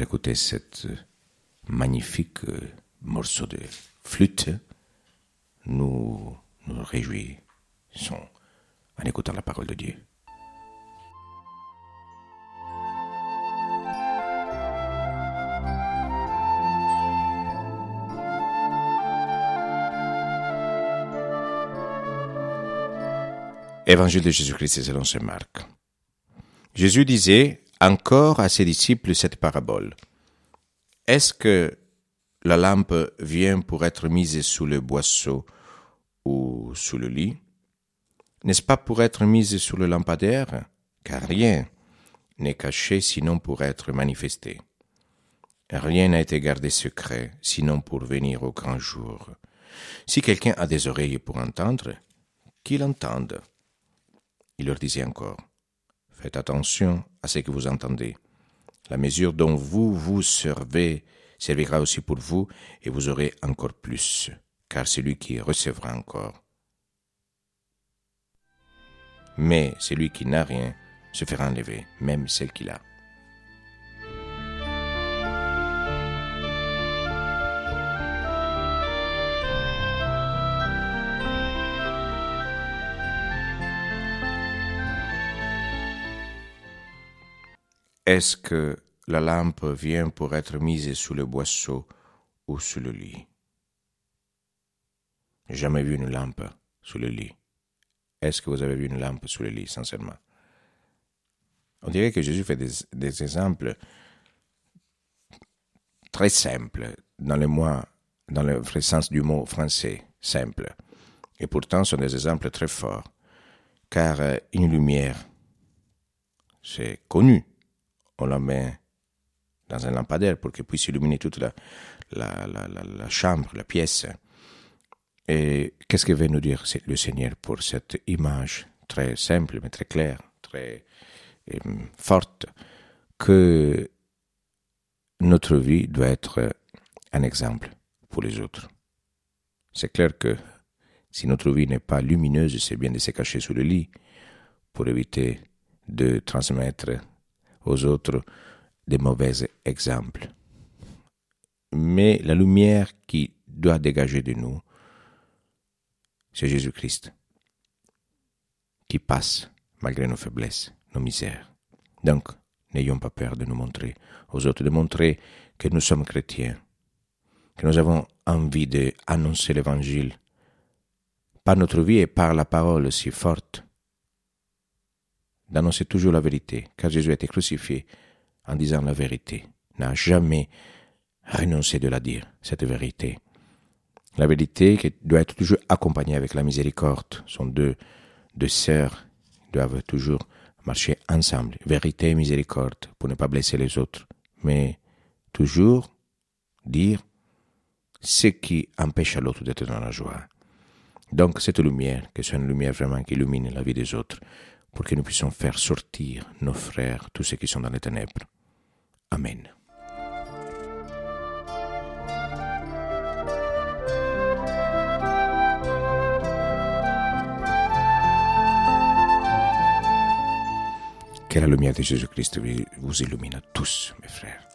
Avoir écouté cet magnifique morceau de flûte, nous nous réjouissons en écoutant la parole de Dieu. Évangile de Jésus-Christ selon Saint Marc. Jésus disait encore à ses disciples cette parabole. Est-ce que la lampe vient pour être mise sous le boisseau ou sous le lit? N'est-ce pas pour être mise sous le lampadaire? Car rien n'est caché sinon pour être manifesté. Rien n'a été gardé secret sinon pour venir au grand jour. Si quelqu'un a des oreilles pour entendre, qu'il entende. Il leur disait encore, Faites attention à ce que vous entendez. La mesure dont vous vous servez servira aussi pour vous, et vous aurez encore plus, car celui qui recevra encore. Mais celui qui n'a rien se fera enlever, même celle qu'il a. Est-ce que la lampe vient pour être mise sous le boisseau ou sous le lit? Jamais vu une lampe sous le lit. Est-ce que vous avez vu une lampe sous le lit, sincèrement? On dirait que Jésus fait des, exemples très simples dans le, dans le sens du mot français, simple. Et pourtant, ce sont des exemples très forts, car euh, une lumière, c'est connu, on la met dans un lampadaire pour qu'elle puisse illuminer toute la, chambre, la pièce. Et qu'est-ce que veut nous dire le Seigneur pour cette image très simple, mais très claire, très euh, forte, que notre vie doit être un exemple pour les autres? C'est clair que si notre vie n'est pas lumineuse, c'est bien de se cacher sous le lit pour éviter de transmettre aux autres des mauvais exemples. Mais la lumière qui doit dégager de nous, c'est Jésus-Christ, qui passe malgré nos faiblesses, nos misères. Donc, n'ayons pas peur de nous montrer aux autres, de montrer que nous sommes chrétiens, que nous avons envie d'annoncer l'Évangile par notre vie et par la parole si forte d'annoncer toujours la vérité, car Jésus a été crucifié en disant la vérité, n'a jamais renoncé de la dire, cette vérité. La vérité qui doit être toujours accompagnée avec la miséricorde. Sont deux, sœurs doivent toujours marcher ensemble. Vérité et miséricorde pour ne pas blesser les autres. Mais toujours dire ce qui empêche l'autre d'être dans la joie. Donc cette lumière, que soit une lumière vraiment qui illumine la vie des autres, pour que nous puissions faire sortir nos frères, tous ceux qui sont dans les ténèbres. Amen. Que la lumière de Jésus-Christ vous illumine tous, mes frères.